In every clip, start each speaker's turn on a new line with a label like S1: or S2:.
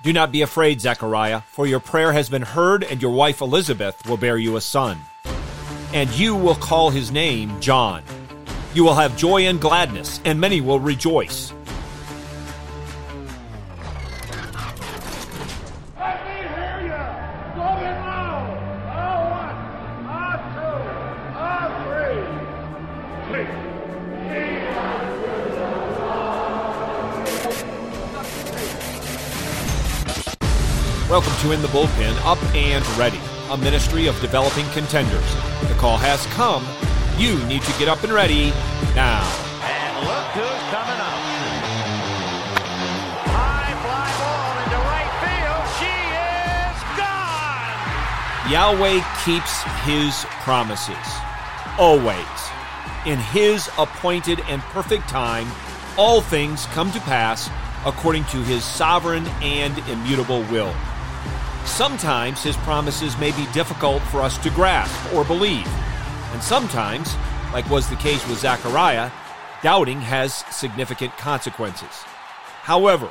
S1: Do not be afraid, Zechariah, for your prayer has been heard, and your wife Elizabeth will bear you a son. And you will call his name John. You will have joy and gladness, and many will rejoice. Welcome to In the Bullpen, Up and Ready, a ministry of developing contenders. The call has come. You need to get up and ready now.
S2: And look who's coming up. High fly ball into right field. She is gone.
S1: Yahweh keeps his promises. Always. In his appointed and perfect time, all things come to pass according to his sovereign and immutable will. Sometimes his promises may be difficult for us to grasp or believe, and sometimes, like was the case with Zechariah, doubting has significant consequences. However,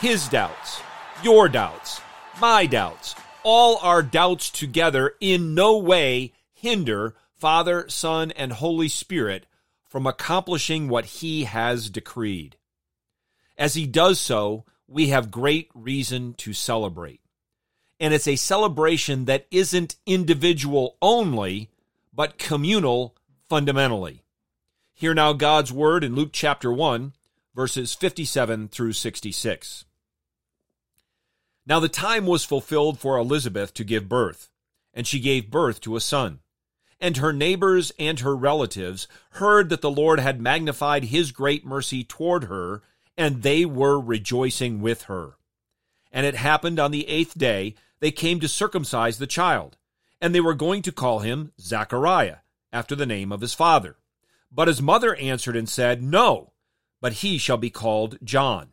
S1: his doubts, your doubts, my doubts, all our doubts together in no way hinder Father, Son, and Holy Spirit from accomplishing what he has decreed. As he does so, we have great reason to celebrate. And it's a celebration that isn't individual only, but communal fundamentally. Hear now God's word in Luke chapter 1, verses 57 through 66. Now the time was fulfilled for Elizabeth to give birth, and she gave birth to a son. And her neighbors and her relatives heard that the Lord had magnified his great mercy toward her, and they were rejoicing with her. And it happened on the eighth day, they came to circumcise the child, and they were going to call him Zachariah, after the name of his father. But his mother answered and said, No, but he shall be called John.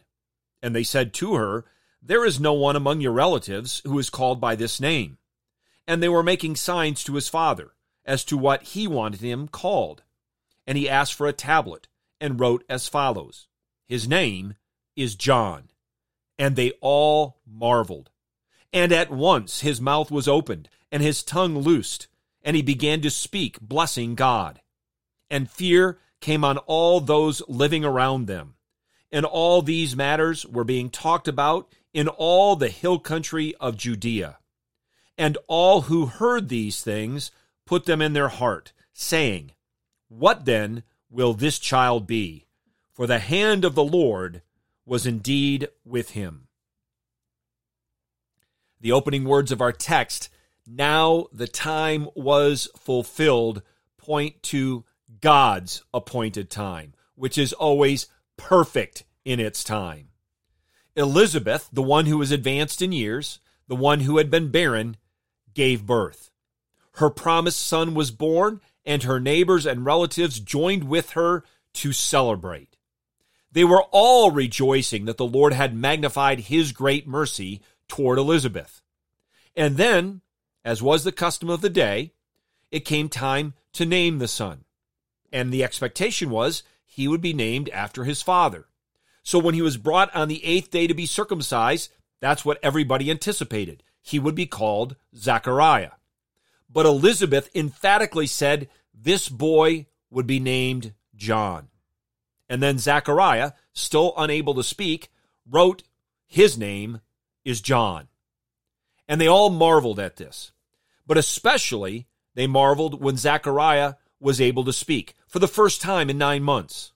S1: And they said to her, There is no one among your relatives who is called by this name. And they were making signs to his father as to what he wanted him called. And he asked for a tablet and wrote as follows His name is John. And they all marveled. And at once his mouth was opened, and his tongue loosed, and he began to speak, blessing God. And fear came on all those living around them. And all these matters were being talked about in all the hill country of Judea. And all who heard these things put them in their heart, saying, What then will this child be? For the hand of the Lord was indeed with him. The opening words of our text, now the time was fulfilled, point to God's appointed time, which is always perfect in its time. Elizabeth, the one who was advanced in years, the one who had been barren, gave birth. Her promised son was born, and her neighbors and relatives joined with her to celebrate. They were all rejoicing that the Lord had magnified his great mercy toward Elizabeth. And then, as was the custom of the day, it came time to name the son. And the expectation was he would be named after his father. So when he was brought on the eighth day to be circumcised, that's what everybody anticipated. He would be called Zachariah. But Elizabeth emphatically said this boy would be named John. And then Zachariah, still unable to speak, wrote, His name is John. And they all marveled at this. But especially they marveled when Zechariah was able to speak for the first time in nine months.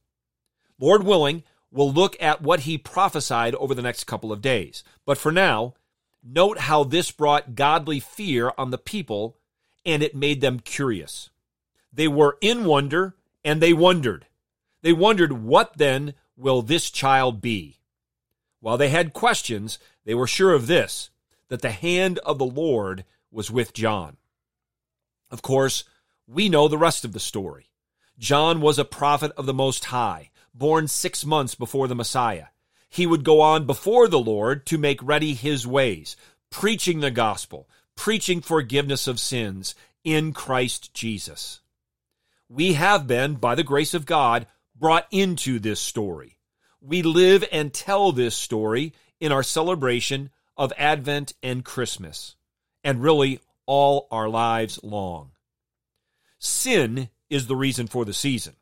S1: Lord willing, we'll look at what he prophesied over the next couple of days. But for now, note how this brought godly fear on the people and it made them curious. They were in wonder and they wondered. They wondered, what then will this child be? While they had questions, they were sure of this that the hand of the Lord was with John. Of course, we know the rest of the story. John was a prophet of the Most High, born six months before the Messiah. He would go on before the Lord to make ready his ways, preaching the gospel, preaching forgiveness of sins in Christ Jesus. We have been, by the grace of God, brought into this story. We live and tell this story in our celebration of Advent and Christmas, and really all our lives long. Sin is the reason for the season.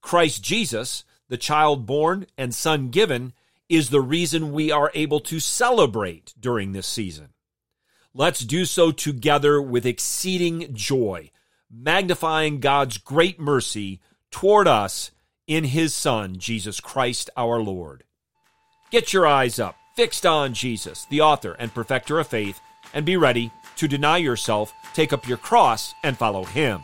S1: Christ Jesus, the child born and son given, is the reason we are able to celebrate during this season. Let's do so together with exceeding joy, magnifying God's great mercy toward us in His Son, Jesus Christ our Lord. Get your eyes up, fixed on Jesus, the author and perfecter of faith, and be ready to deny yourself, take up your cross, and follow Him.